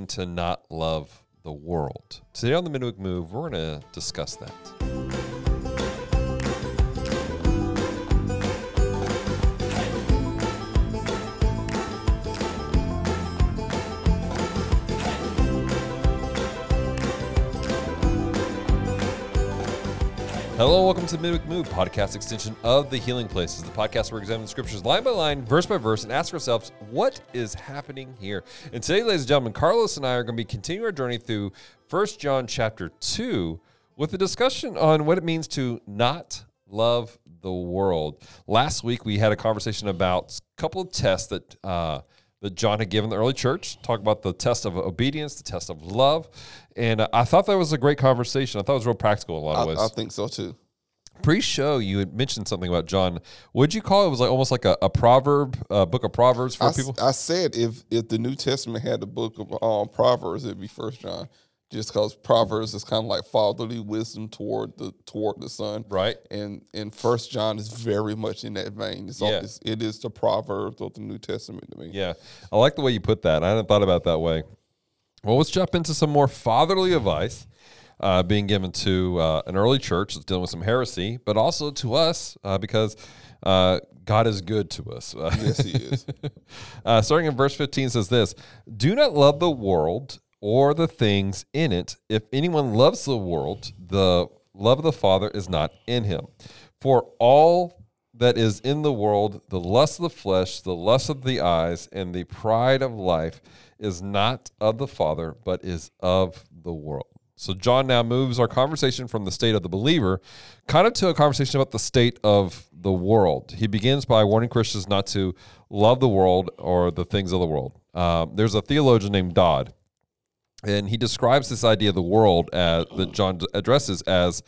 mean to not love the world? Today on the Midweek Move, we're going to discuss that. Hello, welcome to the Midweek Move, podcast extension of the Healing Places, the podcast where we examine the scriptures line by line, verse by verse, and ask ourselves, what is happening here? And today, ladies and gentlemen, Carlos and I are going to be continuing our journey through 1 John chapter 2 with a discussion on what it means to not love the world. Last week, we had a conversation about a couple of tests that uh, that John had given the early church. Talk about the test of obedience, the test of love, and uh, I thought that was a great conversation. I thought it was real practical in a lot of I, ways. I think so too. Pre-show, you had mentioned something about John. What'd you call it? it was like almost like a, a proverb, a book of proverbs for I, people. I said if if the New Testament had the book of um, Proverbs, it'd be First John, just because Proverbs is kind of like fatherly wisdom toward the toward the son, Right. And and First John is very much in that vein. It's, all, Yeah. it's it is the Proverbs of the New Testament to me. Yeah, I like the way you put that. I hadn't thought about that way. Well, let's jump into some more fatherly advice uh, being given to uh, an early church that's dealing with some heresy, but also to us uh, because uh, God is good to us. Yes, he is. uh, starting in verse 15 says this Do not love the world or the things in it. If anyone loves the world, the love of the Father is not in him. For all that is in the world, the lust of the flesh, the lust of the eyes, and the pride of life is not of the Father, but is of the world. So John now moves our conversation from the state of the believer kind of to a conversation about the state of the world. He begins by warning Christians not to love the world or the things of the world. Um, there's a theologian named Dodd, and he describes this idea of the world as, that John addresses as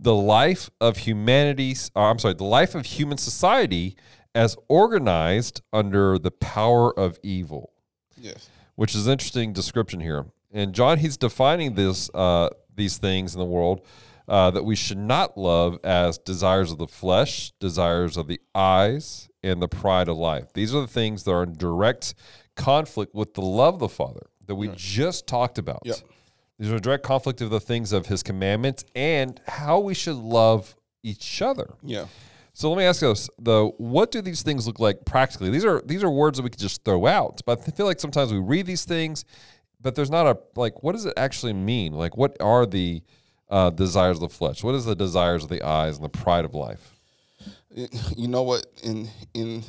the life of humanity's. Uh, I'm sorry, the life of human society as organized under the power of evil yes. which is an interesting description here. And John, he's defining this uh, these things in the world uh, that we should not love as desires of the flesh, desires of the eyes, and the pride of life. These are the things that are in direct conflict with the love of the Father that we just talked about. Yep. These are a direct conflict of the things of His commandments and how we should love each other. Yeah. So let me ask us though, what do these things look like practically? These are these are words that we could just throw out, but I feel like sometimes we read these things, but there's not a like what does it actually mean? Like what are the uh, desires of the flesh? What is the desires of the eyes and the pride of life? you know what in in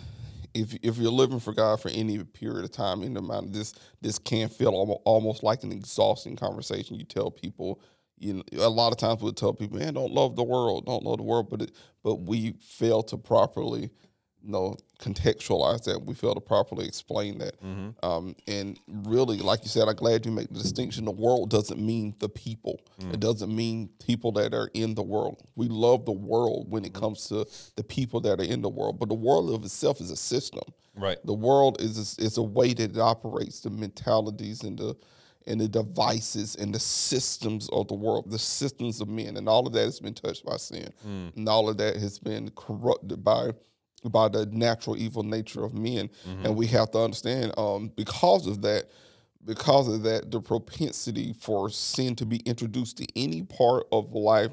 if if you're living for God for any period of time the amount this this can feel almost, almost like an exhausting conversation you tell people. You know a lot of times we'll tell people man don't love the world don't love the world but it, but we fail to properly you know contextualize that we fail to properly explain that. Mm-hmm. Um, and really like you said i'm glad you make the distinction. The world doesn't mean the people. Mm. It doesn't mean people that are in the world. We love the world when it mm-hmm. comes to the people that are in the world but the world of itself is a system. Right. the world is a, is a way that it operates the mentalities and the and the devices and the systems of the world, the systems of men, and all of that has been touched by sin, mm. and all of that has been corrupted by by the natural evil nature of men, and we have to understand um, because of that. Because of that, the propensity for sin to be introduced to any part of life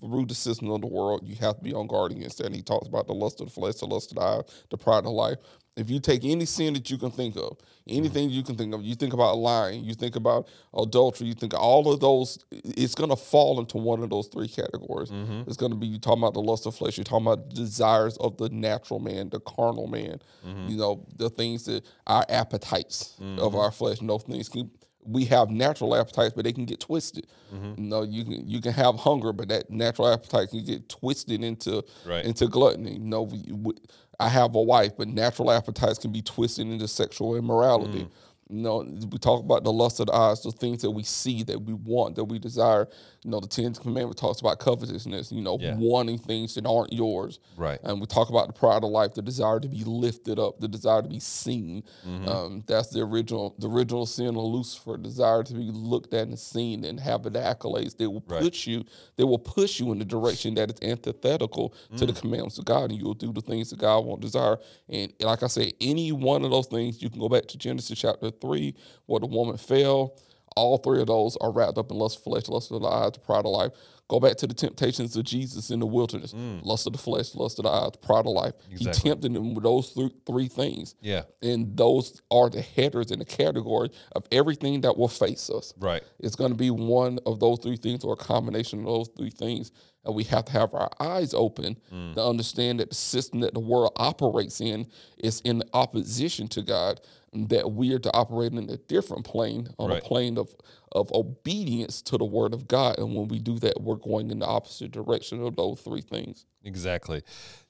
through the system of the world, you have to be on guard against that. And he talks about the lust of the flesh, the lust of the eye, the pride of life. If you take any sin that you can think of, anything you can think of, you think about lying, you think about adultery, you think all of those, it's going to fall into one of those three categories. Mm-hmm. It's going to be you talking about the lust of flesh, you're talking about desires of the natural man, the carnal man, mm-hmm. you know, the things that our appetites of mm-hmm. our flesh, and those things can we have natural appetites, but they can get twisted. Mm-hmm. You know, you can you can have hunger, but that natural appetite can get twisted into Right. into gluttony. You know, we, we, I have a wife, but natural appetites can be twisted into sexual immorality. Mm. You know, we talk about the lust of the eyes, the things that we see, that we want, that we desire. You know, the Ten Commandment talks about covetousness. You know, Yeah. wanting things that aren't yours. Right. And we talk about the pride of life, the desire to be lifted up, the desire to be seen. Um, that's the original, the original sin of Lucifer, desire to be looked at and seen and have the accolades. They will Right. put you, they will push you in the direction that is antithetical to the commandments of God, and you will do the things that God won't desire. And like I said, any one of those things, you can go back to Genesis chapter three, where the woman fell. All three of those are wrapped up in lust of flesh, lust of the eyes, the pride of life. Go back to the temptations of Jesus in the wilderness: mm. lust of the flesh, lust of the eyes, pride of life. He tempted them with those th- three things, Yeah. and those are the headers in the category of everything that will face us. Right. It's going to be one of those three things or a combination of those three things. And we have to have our eyes open Mm. to understand that the system that the world operates in is in opposition to God, and that we are to operate in a different plane, on Right. a plane of, of obedience to the word of God. And when we do that, we're going in the opposite direction of those three things. Exactly,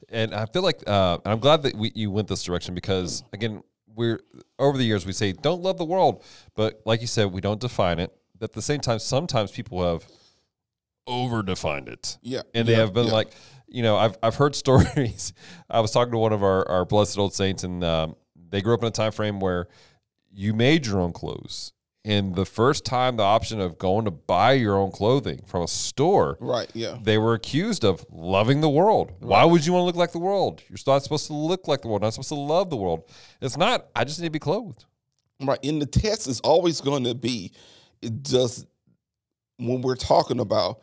and I feel like uh, I'm glad that we, you went this direction because again, we're over the years we say don't love the world, but like you said, we don't define it. At the same time, sometimes people have over defined it, Yeah. and they yeah, have been yeah. like, you know, I've I've heard stories. I was talking to one of our our blessed old saints, and um, they grew up in a time frame where you made your own clothes. And the first time the option of going to buy your own clothing from a store, Right. Yeah. they were accused of loving the world. Why would you want to look like the world? You're not supposed to look like the world. You're not supposed to love the world. It's not. I just need to be clothed. Right. And the test is always going to be it just when we're talking about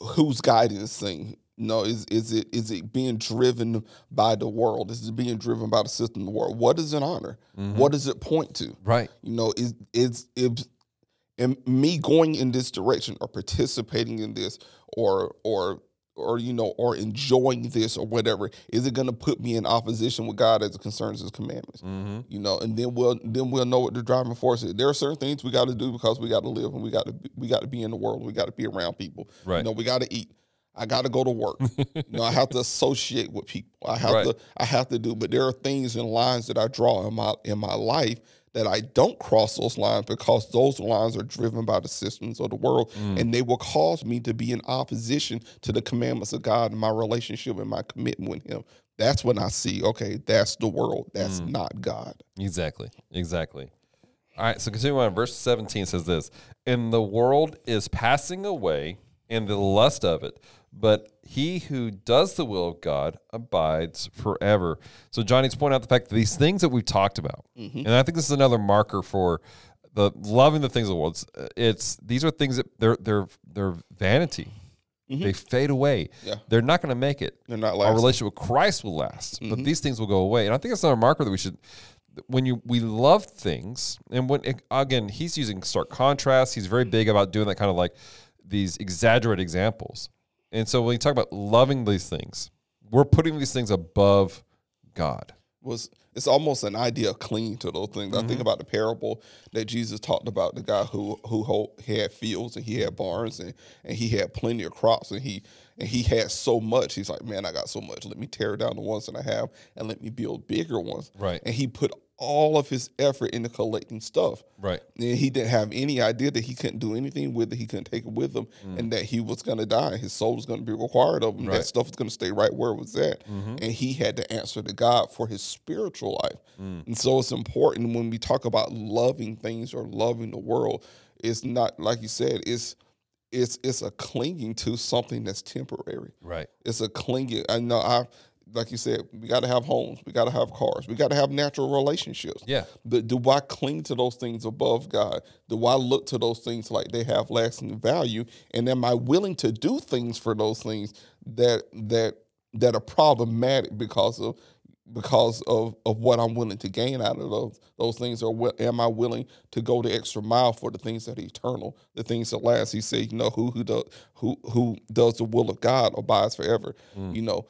who's guiding this thing. No, is is it is it being driven by the world? Is it being driven by the system of the world? What does it honor? Mm-hmm. What does it point to? Right. You know, is is is and me going in this direction or participating in this or or or you know or enjoying this or whatever is it going to put me in opposition with God as it concerns His commandments? Mm-hmm. you know, and then we'll then we'll know what the driving force is. There are certain things we got to do because we got to live and we got to be, we got to be in the world. We got to be around people. Right. You know, we got to eat. I got to go to work. you know, I have to associate with people. I have Right. to I have to do. But there are things and lines that I draw in my in my life that I don't cross those lines because those lines are driven by the systems of the world, Mm. and they will cause me to be in opposition to the commandments of God and my relationship and my commitment with Him. That's when I see, okay, that's the world. That's Mm. not God. Exactly. Exactly. All right. So continuing on, verse 17 says this And the world is passing away and the lust of it, but he who does the will of God abides forever. So Johnny's pointing out the fact that these things that we've talked about, mm-hmm. and I think this is another marker for the loving the things of the world. It's, it's these are things that they're they're they're vanity. Mm-hmm. They fade away. Yeah. They're not going to make it They're not our relationship with Christ will last, but mm-hmm. these things will go away. And I think it's another marker that we should, when you we love things, and when again he's using stark contrast, he's very big about doing that kind of like these exaggerated examples. And so when you talk about loving these things, we're putting these things above God. was it's almost an idea of clinging to those things. I Mm-hmm. think about the parable that Jesus talked about the guy who who ho- had fields and he had barns and, and he had plenty of crops and he and he had so much. He's like, man, I got so much. Let me tear down the ones that I have and let me build bigger ones. Right. And he put all of his effort into collecting stuff. Right. And he didn't have any idea that he couldn't do anything with it. He couldn't take it with him, and that he was going to die. His soul was going to be required of him. Mm. Right. That stuff was going to stay right where it was at, Mm-hmm. and he had to answer to God for his spiritual life. Mm. And so it's important when we talk about loving things or loving the world. It's not like you said. It's it's it's a clinging to something that's temporary. Right. It's a clinging. I know. I like you said. We got to have homes. We got to have cars. We got to have natural relationships. Yeah. But do I cling to those things above God? Do I look to those things like they have lasting value? And am I willing to do things for those things that that that are problematic because of because of, of what I'm willing to gain out of those those things, or what am I willing to go the extra mile for the things that are eternal, the things that last? He said, you know, who who does who who does the will of God abides forever. Mm. You know,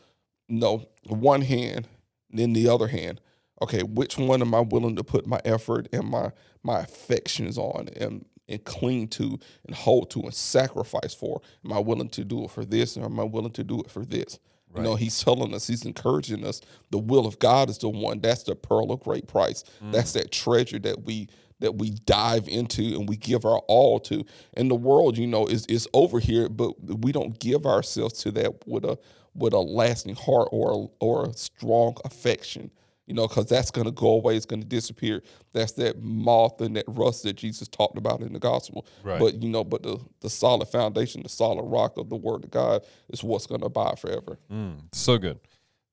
no one hand, then the other hand. Okay, which one am I willing to put my effort and my my affections on and and cling to and hold to and sacrifice for? Am I willing to do it for this or am I willing to do it for this? You know, he's telling us, he's encouraging us. The will of God is the one. That's the pearl of great price. That's mm. that treasure that we that we dive into and we give our all to. And the world, you know, is is over here, but we don't give ourselves to that with a with a lasting heart or a, or a strong affection. You know, because that's going to go away. It's going to disappear. That's that moth and that rust that Jesus talked about in the gospel. Right. But you know, but the the solid foundation, the solid rock of the Word of God is what's going to abide forever. Mm, so good.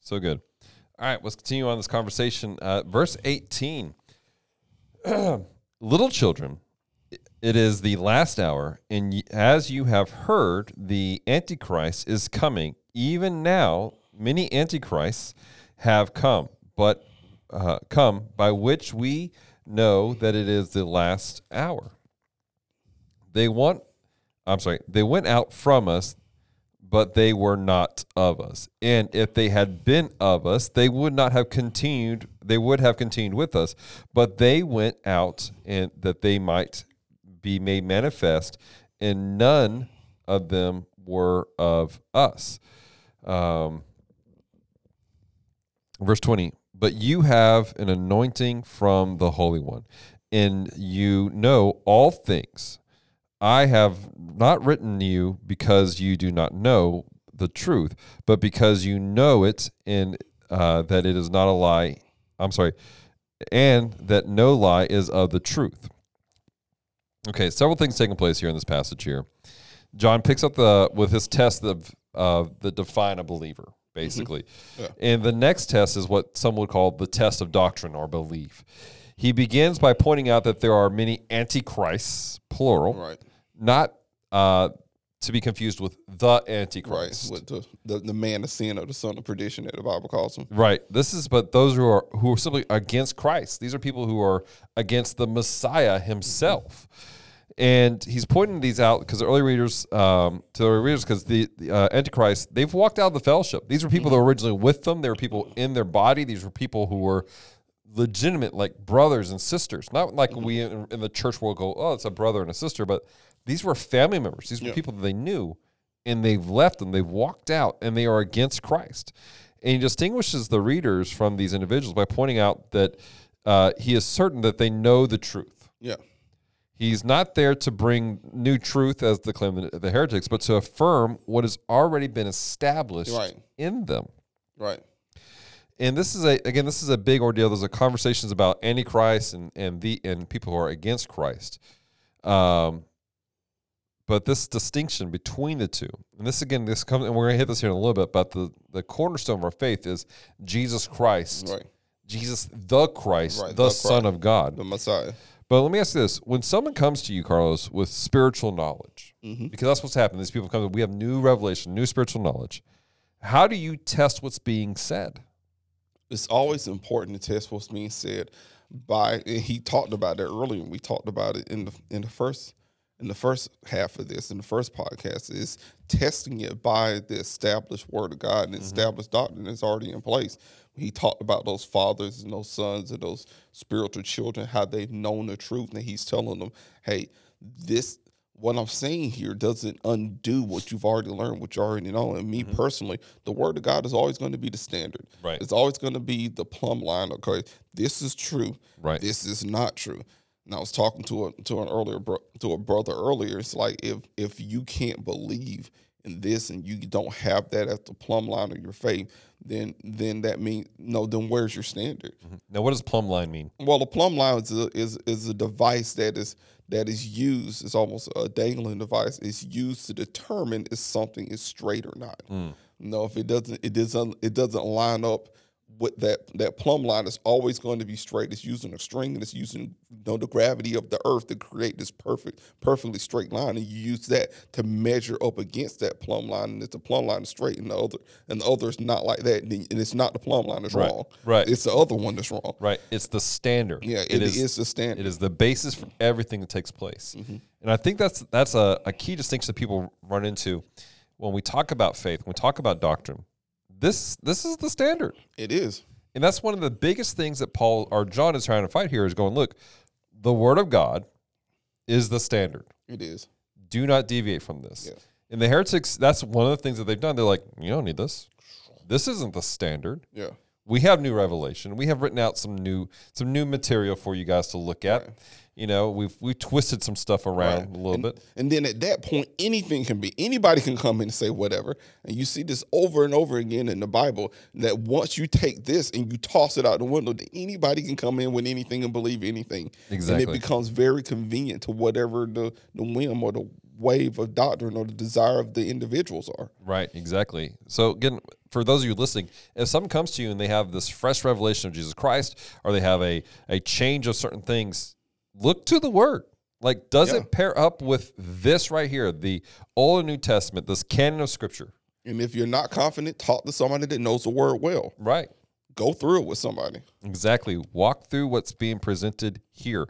So good. All right, let's continue on this conversation. Uh, verse 18. Little children, it is the last hour, and as you have heard, the Antichrist is coming. Even now, many Antichrists have come, but uh, come by which we know that it is the last hour. They want, I'm sorry, they went out from us, but they were not of us. And if they had been of us, they would not have continued, they would have continued with us. But they went out and that they might be made manifest, and none of them were of us. Um, verse 20 but you have an anointing from the holy one and you know all things. I have not written you because you do not know the truth but because you know it and uh, that it is not a lie i'm sorry and that no lie is of the truth. Okay several things taking place here in this passage here. John picks up the with his test of uh, that define a believer basically. Yeah. And the next test is what some would call the test of doctrine or belief. He begins by pointing out that there are many antichrists, plural, Right. not uh, to be confused with the Right. antichrist. With the, the, the man of sin or the son of perdition that the Bible calls him. Right. This is but those who are who are simply against Christ. These are people who are against the Messiah himself. And he's pointing these out because the early readers, um, to the early readers, because the, the uh, Antichrist, they've walked out of the fellowship. These were people that were originally with them. They were people in their body. These were people who were legitimate, like brothers and sisters. Not like we in, in the church world go, oh, it's a brother and a sister, but these were family members. These were Yeah. people that they knew, and they've left them. They've walked out, and they are against Christ. And he distinguishes the readers from these individuals by pointing out that uh, he is certain that they know the truth. Yeah. He's not there to bring new truth, as the claim of the heretics, but to affirm what has already been established Right. in them. Right. And this is a again, this is a big ordeal. There's a conversations about antichrist and and the and people who are against Christ. Um, but this distinction between the two, and this again, this comes, and we're gonna hit this here in a little bit. But the the cornerstone of our faith is Jesus Christ, Right. Jesus the Christ, Right, the, the Son of God. The Messiah. But let me ask you this: When someone comes to you, Carlos, with spiritual knowledge, Mm-hmm. because that's what's happened. These people come. We have new revelation, new spiritual knowledge. How do you test what's being said? it's always important to test what's being said by and he talked about that earlier and we talked about it in the in the first in the first half of this in the first podcast is testing it by the established word of god and established doctrine that's already in place he talked about those fathers and those sons and those spiritual children how they've known the truth and he's telling them hey this what I'm saying here doesn't undo what you've already learned, what you already know. And me mm-hmm. personally, the word of God is always going to be the standard. Right. It's always going to be the plumb line. Okay, this is true. Right. This is not true. And I was talking to a to an earlier bro, to a brother earlier. It's like if if you can't believe in this and you don't have that as the plumb line of your faith, then then that means no. Then where's your standard? Mm-hmm. Now, what does plumb line mean? Well, the plumb line is a, is is a device that is that is used. It's almost a dangling device. It's used to determine if something is straight or not. Mm. No, if it doesn't, it doesn't it doesn't line up with that that plumb line is always going to be straight. It's using a string and it's using you know, the gravity of the earth to create this perfect, perfectly straight line, and you use that to measure up against that plumb line. And if the plumb line is straight and the other and the other is not like that, and it's not the plumb line that's Right, wrong. right. It's the other one that's wrong. Right. It's the standard. Yeah, it is, the standard. It is the basis for everything that takes place. Mm-hmm. And I think that's that's a, a key distinction that people run into when we talk about faith, when we talk about doctrine. This this is the standard. It is. And that's one of the biggest things that Paul or John is trying to fight here is going, look, the word of God is the standard. It is. Do not deviate from this. Yeah. And the heretics, that's one of the things that they've done. They're like, you don't need this. This isn't the standard. Yeah. We have new revelation. We have written out some new some new material for you guys to look at. You know, we've we've twisted some stuff around a little and, bit. And then at that point, anything can be. Anybody can come in and say whatever. And you see this over and over again in the Bible that once you take this and you toss it out the window, that anybody can come in with anything and believe anything. Exactly. And it becomes very convenient to whatever the, the whim or the wave of doctrine or the desire of the individuals are. Right, exactly. So again, for those of you listening, if someone comes to you and they have this fresh revelation of Jesus Christ, or they have a a change of certain things, look to the word. Like, does Yeah. it pair up with this right here, the Old and New Testament, this canon of Scripture? And if you're not confident, talk to somebody that knows the word well. Right. Go through it with somebody. Exactly. Walk through what's being presented here.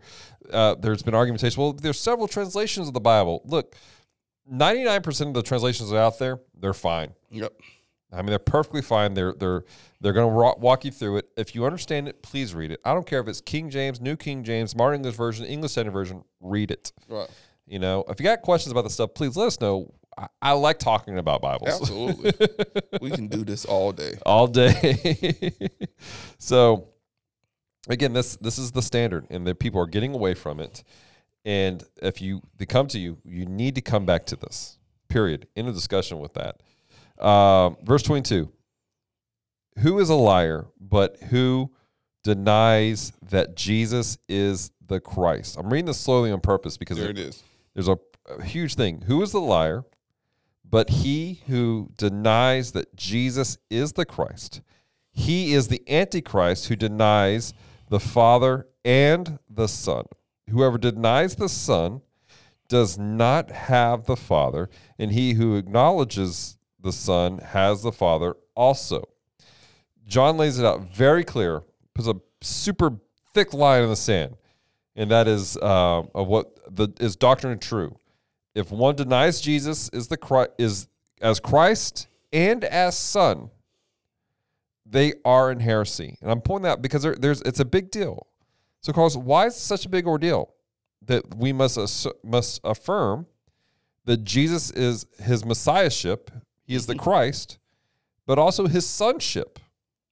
Uh, there's been argumentation. Well, there's several translations of the Bible. Look, 99% of the translations are out there, they're fine. Yep. I mean, they're perfectly fine. They're they're they're going to walk you through it. If you understand it, please read it. I don't care if it's King James, New King James, Modern English Version, English Standard Version. Read it. Right. You know, if you got questions about the stuff, please let us know. I, I like talking about Bibles Absolutely. we can do this all day. all day. so, again, this this is the standard, and the people are getting away from it. And if you they come to you, you need to come back to this. Period. End of discussion with that. Um, verse twenty-two. Who is a liar, but who denies that Jesus is the Christ? I'm reading this slowly on purpose because There it- it is. there's a, a huge thing. Who is the liar? But he who denies that Jesus is the Christ. He is the Antichrist who denies the Father and the Son. Whoever denies the Son does not have the Father, and he who acknowledges the Son has the Father also. John lays it out very clear, puts a super thick line in the sand, and that is um, of what the is doctrine true. If one denies Jesus is the Christ, is as Christ and as Son, they are in heresy. And I'm pointing that out because there, there's it's a big deal. So, Carlos, why is it such a big ordeal that we must ass- must affirm that Jesus is his messiahship, he is the Christ, but also his sonship,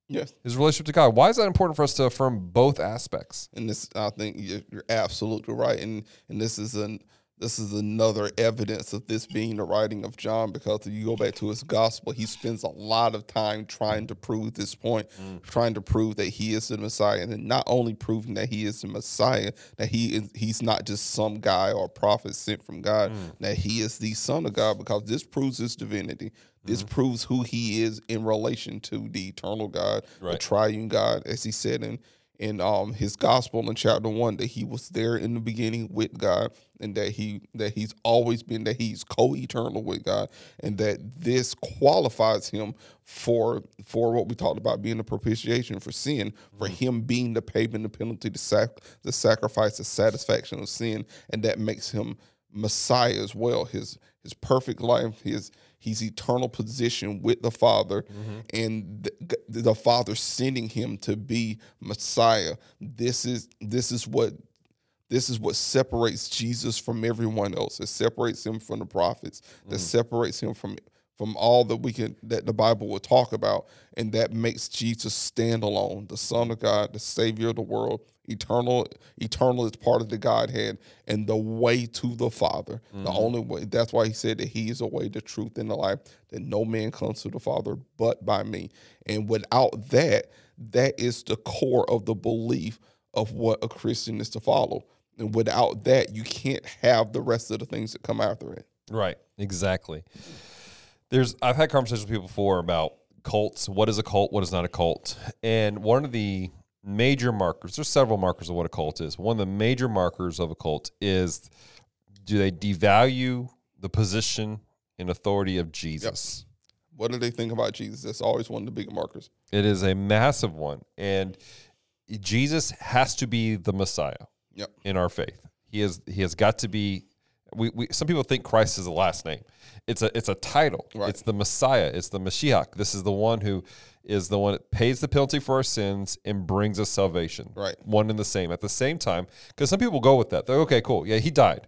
Yes. his relationship to God. Why is that important for us to affirm both aspects? And this, I think you're, you're absolutely right. And and this is an this is another evidence of this being the writing of John because if you go back to his gospel, he spends a lot of time trying to prove this point, mm. trying to prove that he is the Messiah, and not only proving that he is the Messiah, that he is he's not just some guy or prophet sent from God, mm. that he is the Son of God, because this proves his divinity. This mm-hmm. proves who he is in relation to the eternal God, the triune God, as he said in in um his gospel in chapter one that he was there in the beginning with God and that he that he's always been that he's co-eternal with God and that this qualifies him for for what we talked about being the propitiation for sin for him being the payment the penalty the sac the sacrifice the satisfaction of sin and that makes him Messiah as well. His his perfect life his his eternal position with the Father, mm-hmm. and the, the Father sending him to be Messiah. This is this is what this is what separates Jesus from everyone else. It separates him from the prophets. That mm-hmm. separates him from from all that we can that the Bible will talk about, and that makes Jesus stand alone, the Son of God, the Savior of the world, eternal. Eternal is part of the Godhead, and the way to the Father. The mm-hmm. only way. That's why he said that He is the way, the truth, and the life. That no man comes to the Father but by me. And without that, that is the core of the belief of what a Christian is to follow. And without that, you can't have the rest of the things that come after it. Right. Exactly. There's I've had conversations with people before about cults. What is a cult? What is not a cult? And one of the major markers, there's several markers of what a cult is. One of the major markers of a cult is do they devalue the position and authority of Jesus? What do they think about Jesus? That's always one of the big markers. It is a massive one. And Jesus has to be the Messiah Yep. in our faith. He is he has got to be we, we some people think Christ is a last name. It's a it's a title. Right. It's the Messiah. It's the Mashiach. This is the one who is the one that pays the penalty for our sins and brings us salvation. Right. One and the same. At the same time, because some people go with that. They're okay, cool. Yeah, he died.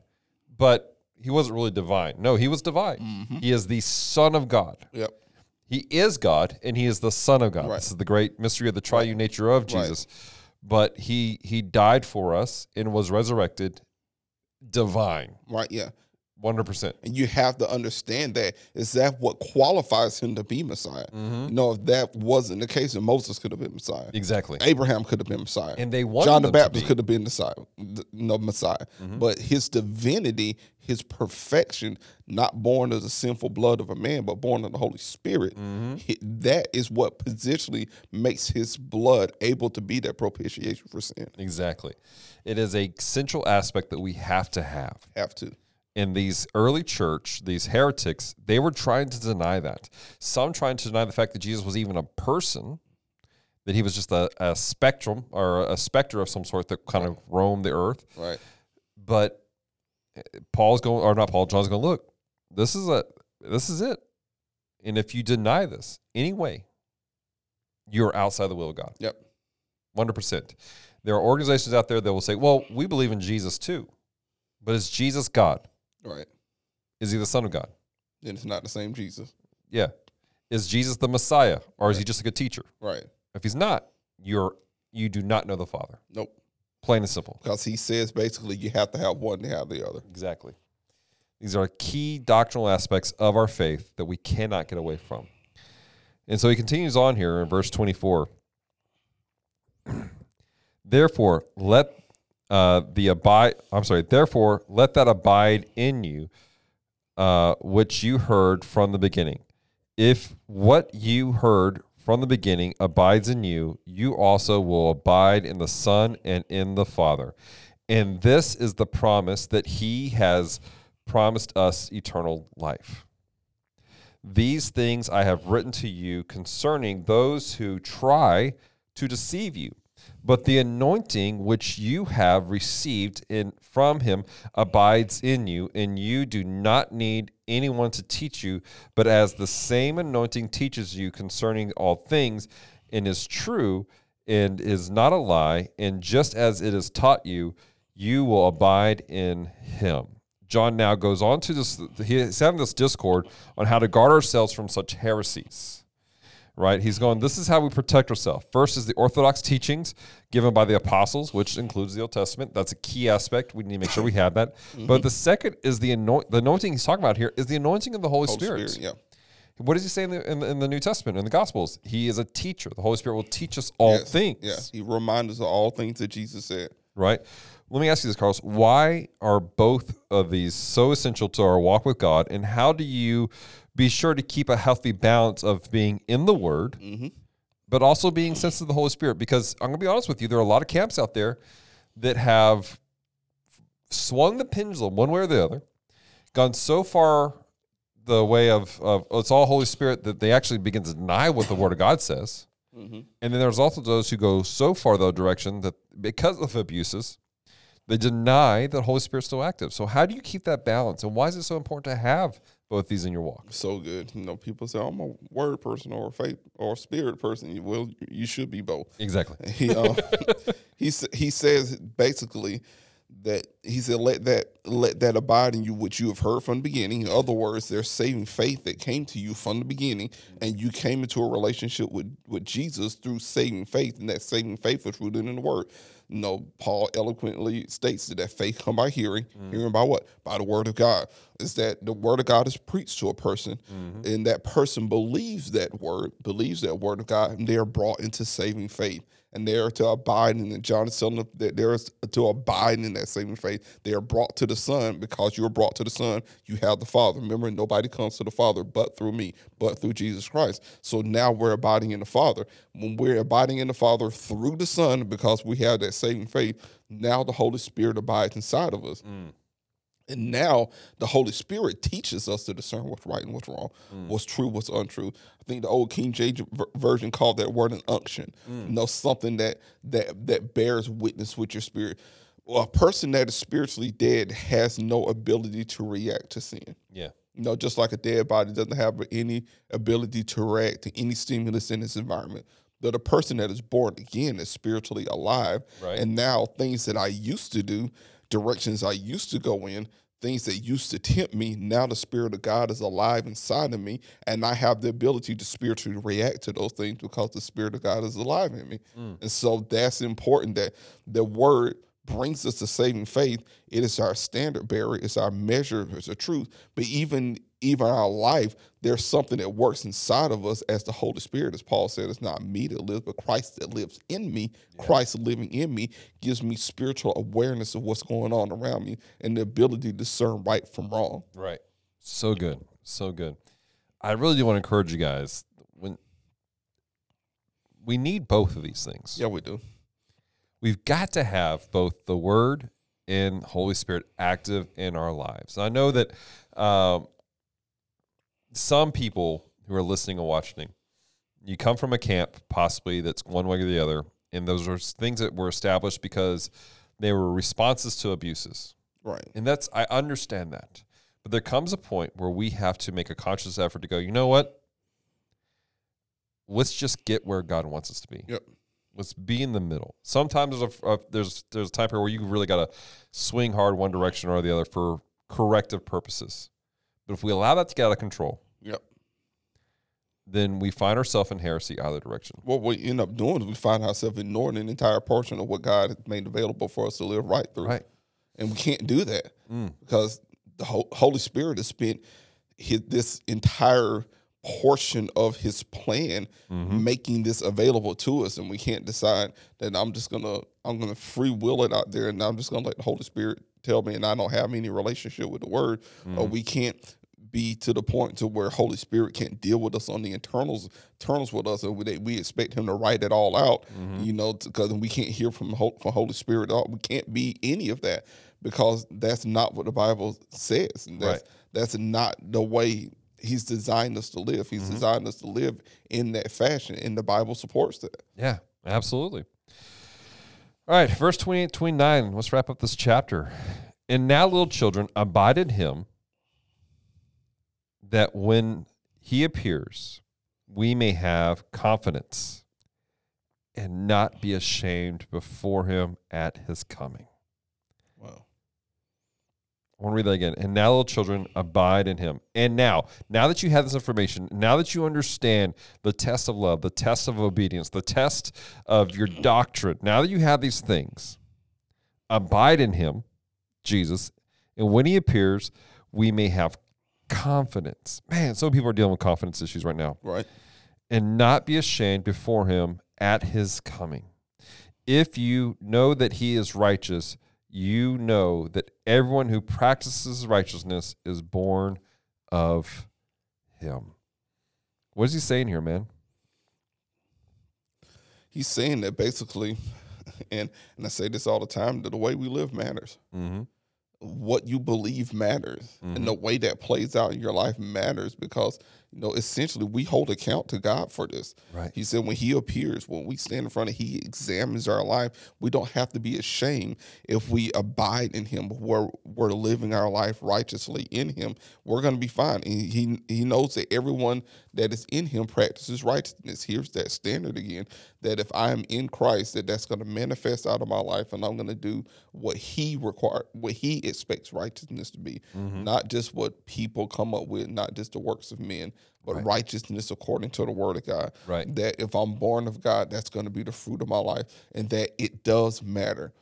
But he wasn't really divine. No, he was divine. Mm-hmm. He is the Son of God. Yep. He is God and he is the Son of God. Right. This is the great mystery of the triune nature of Jesus. But he he died for us and was resurrected divine. Right. Yeah. 100%. And you have to understand that is that what qualifies him to be Messiah. Mm-hmm. You know, if that wasn't the case, then Moses could have been Messiah. Exactly. Abraham could have been Messiah. And they wanted John the Baptist could have been Messiah, no Messiah. Mm-hmm. But his divinity, his perfection, not born of the sinful blood of a man, but born of the Holy Spirit, Mm-hmm. that is what positionally makes his blood able to be that propitiation for sin. Exactly. It is a central aspect that we have to have. Have to. In these early church, these heretics, they were trying to deny that. Some trying to deny the fact that Jesus was even a person, that he was just a, a spectrum or a specter of some sort that kind of roamed the earth. Right. But eh, Paul's going, or not Paul, John's going, look, this is a, this is it. And if you deny this anyway, you're outside the will of God. Yep. 100%. There are organizations out there that will say, well, we believe in Jesus too. But is Jesus God? Right. Is he the Son of God? Then it's not the same Jesus. Yeah. Is Jesus the Messiah or is he just a good teacher? Right. If he's not, you're you do not know the Father. Nope. Plain and simple. Because he says basically you have to have one to have the other. Exactly. These are key doctrinal aspects of our faith that we cannot get away from. And so he continues on here in verse 24. Therefore, let uh, the abide, I'm sorry, therefore, let that abide in you, uh, which you heard from the beginning. If what you heard from the beginning abides in you, you also will abide in the Son and in the Father. And this is the promise that he has promised us eternal life. These things I have written to you concerning those who try to deceive you. But the anointing which you have received in from him abides in you, and you do not need anyone to teach you, but as the same anointing teaches you concerning all things, and is true and is not a lie, and just as it is taught you, you will abide in him. John now goes on to this, he's having this discord on how to guard ourselves from such heresies right? He's going, this is how we protect ourselves. First is the orthodox teachings given by the apostles, which includes the Old Testament. That's a key aspect. We need to make sure we have that. But mm-hmm. the second is the, anoint, the anointing he's talking about here is the anointing of the Holy, Holy Spirit. Spirit. Yeah. What does he say in the, in, the, in the New Testament, in the Gospels? He is a teacher. The Holy Spirit will teach us all Yes. things, Yes, He reminds us of all things that Jesus said. right? Let me ask you this, Carlos. Why are both of these so essential to our walk with God? And how do you be sure to keep a healthy balance of being in the Word, mm-hmm. but also being sensitive to the Holy Spirit? Because I'm going to be honest with you, there are a lot of camps out there that have swung the pendulum one way or the other, gone so far the way of, of oh, it's all Holy Spirit that they actually begin to deny what the Word of God says. Mm-hmm. And then there's also those who go so far the direction that because of abuses, they deny that Holy Spirit's still active. So how do you keep that balance? And why is it so important to have both these in your walk? So good. You know, people say I'm a word person or a faith or a spirit person. Well, you should be both. Exactly. He um, he he says basically that he said let that let that abide in you which you have heard from the beginning. In other words, there's saving faith that came to you from the beginning, and you came into a relationship with with Jesus through saving faith, and that saving faith was rooted in the Word. You know, Paul eloquently states that, that faith come by hearing, mm-hmm. hearing by what? By the Word of God. Is that the Word of God is preached to a person, mm-hmm. and that person believes that word, believes that Word of God, and they are brought into saving faith and they are to abide in it. John is telling them that there is to abide in that saving faith. They are brought to the Son because you are brought to the Son. You have the Father. Remember, nobody comes to the Father but through me, but through Jesus Christ. So now we're abiding in the Father. When we're abiding in the Father through the Son, because we have that saving faith, now the Holy Spirit abides inside of us. Mm. And now the Holy Spirit teaches us to discern what's right and what's wrong, mm. what's true, what's untrue. I think the old King James version called that word an unction. Mm. You know, something that that that bears witness with your spirit. Well, a person that is spiritually dead has no ability to react to sin. Yeah. You know, just like a dead body doesn't have any ability to react to any stimulus in its environment. But a person that is born again is spiritually alive. Right. And now things that I used to do, directions I used to go in, things that used to tempt me, now the Spirit of God is alive inside of me. And I have the ability to spiritually react to those things because the Spirit of God is alive in me. Mm. And so that's important that the word brings us to saving faith, it is our standard bearer, it's our measure, it's the truth. But even even our life, there's something that works inside of us as the Holy Spirit, as Paul said, it's not me that lives, but Christ that lives in me. Christ living in me gives me spiritual awareness of what's going on around me and the ability to discern right from wrong. Right. So good. So good. I really do want to encourage you guys when we need both of these things. Yeah, we do. We've got to have both the Word and Holy Spirit active in our lives. I know that um, some people who are listening and watching, you come from a camp possibly that's one way or the other, and those are things that were established because they were responses to abuses. Right. And that's I understand that. But there comes a point where we have to make a conscious effort to go, you know what? Let's just get where God wants us to be. Yep. Let's be in the middle. Sometimes there's a, a there's there's a time period where you really got to swing hard one direction or the other for corrective purposes. But if we allow that to get out of control, Yep. then we find ourselves in heresy either direction. What we end up doing is we find ourselves ignoring an entire portion of what God has made available for us to live right through. Right. And we can't do that mm. because the Holy Spirit has spent his, this entire portion of his plan mm-hmm. making this available to us and we can't decide that I'm just gonna I'm gonna free will it out there and I'm just gonna let the Holy Spirit tell me and I don't have any relationship with the word or mm-hmm. we can't be to the point to where Holy Spirit can't deal with us on the internals internals with us and we, we expect him to write it all out mm-hmm. you know because we can't hear from from Holy Spirit at all. We can't be any of that because that's not what the Bible says and that's Right. that's not the way he's designed us to live he's mm-hmm. designed us to live in that fashion and the Bible supports that Yeah, absolutely. All right, verse 28 29. Let's wrap up this chapter. And now, little children, abide in him, that when he appears, we may have confidence and not be ashamed before him at his coming. I want to read that again. And now, little children, abide in him. And now, now that you have this information, now that you understand the test of love, the test of obedience, the test of your doctrine, now that you have these things, abide in him, Jesus. And when he appears, we may have confidence. Man, some people are dealing with confidence issues right now right and not be ashamed before him at his coming. If you know that he is righteous, you know that everyone who practices righteousness is born of him. What is he saying here, man? he's saying that basically and and I say this all the time that the way we live matters Mm-hmm. what you believe matters and the way that plays out in your life matters because you know essentially we hold account to God for this. Right. He said when he appears, when we stand in front of he examines our life, we don't have to be ashamed if we abide in him, we're we're living our life righteously in him, we're gonna be fine. And he he knows that everyone that is in him practices righteousness. Here's that standard again that if I am in Christ, that that's going to manifest out of my life, and I'm going to do what He require, what He expects righteousness to be, mm-hmm. not just what people come up with, not just the works of men, but righteousness according to the Word of God. Right. That if I'm born of God, that's going to be the fruit of my life, and that it does matter.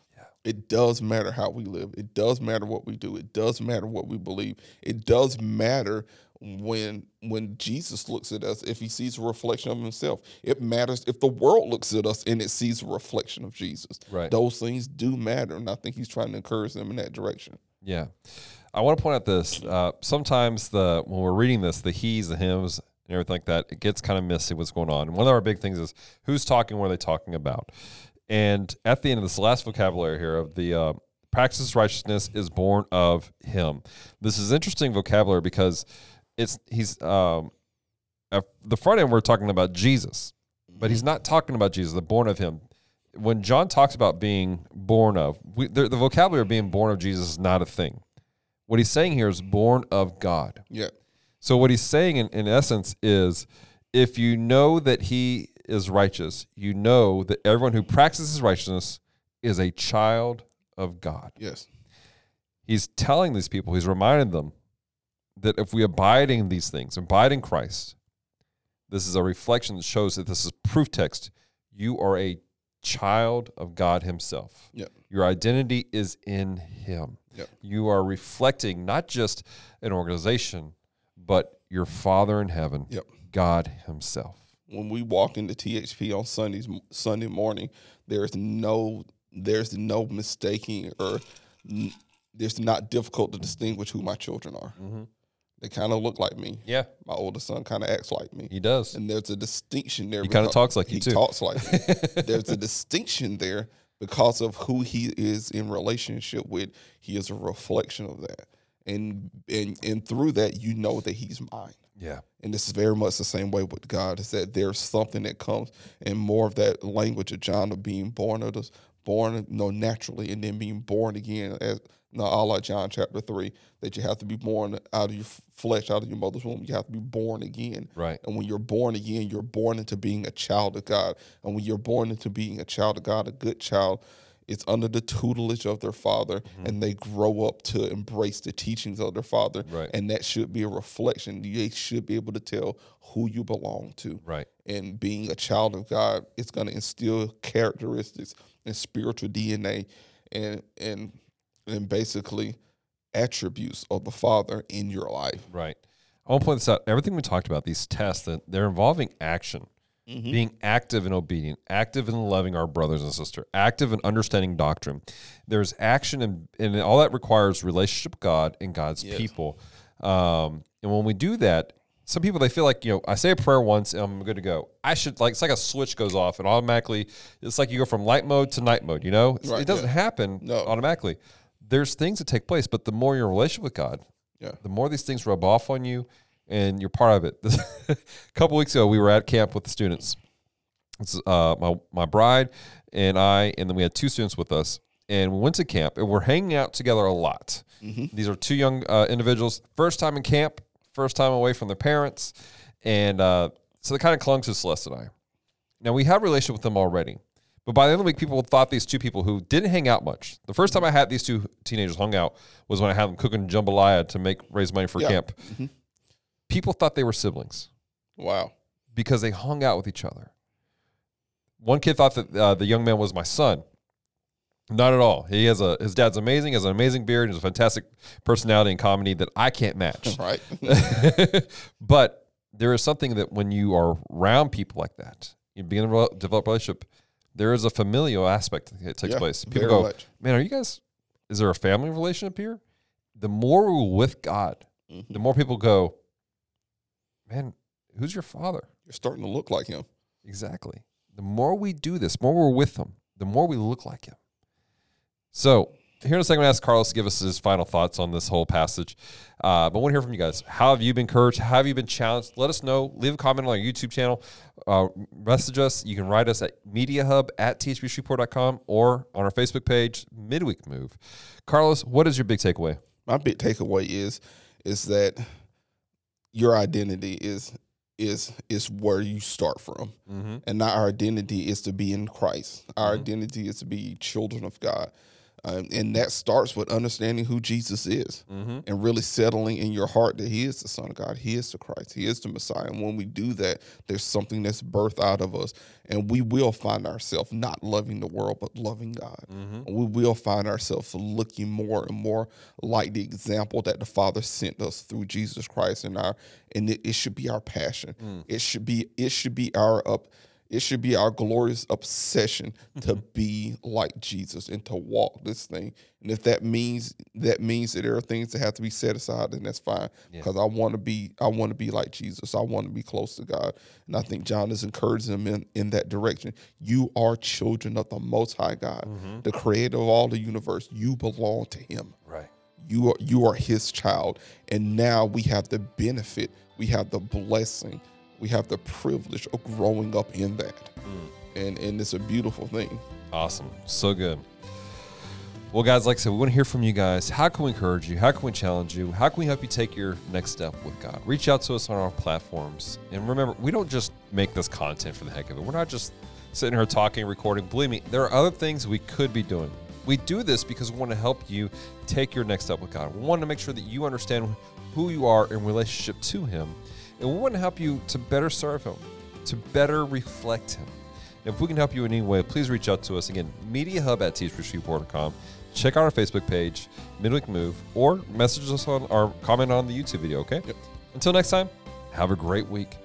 It does matter how we live. It does matter what we do. It does matter what we believe. It does matter when when Jesus looks at us if he sees a reflection of himself. It matters if the world looks at us and it sees a reflection of Jesus. Right. Those things do matter, and I think he's trying to encourage them in that direction. Yeah. I want to point out this. Uh, sometimes the when we're reading this, the he's, the hymns, and everything like that, it gets kind of messy what's going on. And one of our big things is who's talking, what are they talking about? And at the end of this last vocabulary here of the uh, practice righteousness is born of him. This is interesting vocabulary because it's he's um, the front end we're talking about Jesus, but he's not talking about Jesus, the born of him. When John talks about being born of, we, the, the vocabulary of being born of Jesus is not a thing. What he's saying here is born of God. Yeah. So what he's saying in, in essence is if you know that he is righteous, you know that everyone who practices righteousness is a child of God. Yes. He's telling these people, he's reminding them that if we abide in these things, abide in Christ, this is a reflection that shows that this is proof text. You are a child of God Himself. Yep. Your identity is in Him. Yep. You are reflecting not just an organization, but your Father in heaven, Yep. God Himself. when we walk into THP on Sundays Sunday morning, there's no there's no mistaking or n- it's not difficult to distinguish who my children are. Mm-hmm. They kind of look like me. Yeah, My oldest son kind of acts like me, He does. and there's a distinction there. He kinda talks like you, he too. talks like me. there's a distinction there because of who he is in relationship with. He is a reflection of that, and and and through that, you know that he's mine. Yeah. And this is very much the same way with God is that there's something that comes and more of that language of John of being born of the born you know, naturally and then being born again as now all like John chapter three, that you have to be born out of your flesh, out of your mother's womb. You have to be born again. Right. And when you're born again, you're born into being a child of God. And when you're born into being a child of God, a good child, it's under the tutelage of their father, Mm-hmm. and they grow up to embrace the teachings of their father. Right. And that should be a reflection. They should be able to tell who you belong to. Right. And being a child of God, it's going to instill characteristics and spiritual DNA and and and basically attributes of the Father in your life. Right. I want to point this out. Everything we talked about, these tests, that they're involving action, being active and obedient, active in loving our brothers and sisters, active in understanding doctrine. There's action, and, and all that requires relationship with God and God's people. Um, and when we do that, some people they feel like you know I say a prayer once and I'm good to go. I should like it's like a switch goes off and automatically it's like you go from light mode to night mode. You know, Right, it doesn't yeah. happen No. automatically. There's things that take place, but the more you're in relationship with God, Yeah. the more these things rub off on you and you're part of it. a couple weeks ago, we were at camp with the students. It's, uh, my, my bride and I, and then we had two students with us. And we went to camp and we're hanging out together a lot. These are two young uh, individuals, first time in camp, first time away from their parents. And uh, so they kind of clung to Celeste and I. Now we have a relationship with them already. But by the end of the week, people thought these two people who didn't hang out much. The first time I had these two teenagers hung out was when I had them cooking jambalaya to make raise money for Yeah. camp. People thought they were siblings Wow. because they hung out with each other. One kid thought that uh, the young man was my son. Not at all. He has a his dad's amazing. Has an amazing beard. Has a fantastic personality and comedy that I can't match. Right. but there is something that when you are around people like that, you begin to develop a relationship. There is a familial aspect that takes Yeah, place. People go, much. man, are you guys? Is there a family relationship here? The more we're with God, Mm-hmm. the more people go, man, who's your father? You're starting to look like him. Exactly. The more we do this, more we're with him, the more we look like him. So, here in a second, I'm going to ask Carlos to give us his final thoughts on this whole passage. Uh, but I want to hear from you guys. How have you been encouraged? How have you been challenged? Let us know. Leave a comment on our YouTube channel. Uh, message us. You can write us at mediahub at thpshreveport.com or on our Facebook page, Midweek Move. Carlos, what is your big takeaway? My big takeaway is is that your identity is is is where you start from. Mm-hmm. And not our identity is to be in Christ. Our identity is to be children of God. Um, and that starts with understanding who Jesus is Mm-hmm. and really settling in your heart that He is the Son of God, He is the Christ, He is the Messiah. And when we do that, there's something that's birthed out of us, and we will find ourselves not loving the world but loving God. Mm-hmm. And we will find ourselves looking more and more like the example that the Father sent us through Jesus Christ, and our and it, it should be our passion. Mm. It should be it should be our up. It should be our glorious obsession to mm-hmm. be like Jesus and to walk this thing. And if that means that means that there are things that have to be set aside, then that's fine. Because I want to be I want to be like Jesus. I want to be close to God. And I think John is encouraging them in, in that direction. You are children of the most high God, mm-hmm. the creator of all the universe. You belong to him Right. you are you are his child and now we have the benefit we have the blessing we have the privilege of growing up in that mm. and and it's a beautiful thing Awesome. So good. Well, guys, like I said, we want to hear from you guys. How can we encourage you? How can we challenge you? How can we help you take your next step with God? Reach out to us on our platforms. And remember, we don't just make this content for the heck of it. We're not just sitting here talking, recording. Believe me, there are other things we could be doing. We do this because we want to help you take your next step with God. We want to make sure that you understand who you are in relationship to Him. And we want to help you to better serve Him, to better reflect Him If we can help you in any way, please reach out to us. Again, mediahub at thpshreveport.com. Check out our Facebook page, Midweek Move, or message us on our comment on the YouTube video, okay? Yep. Until next time, have a great week.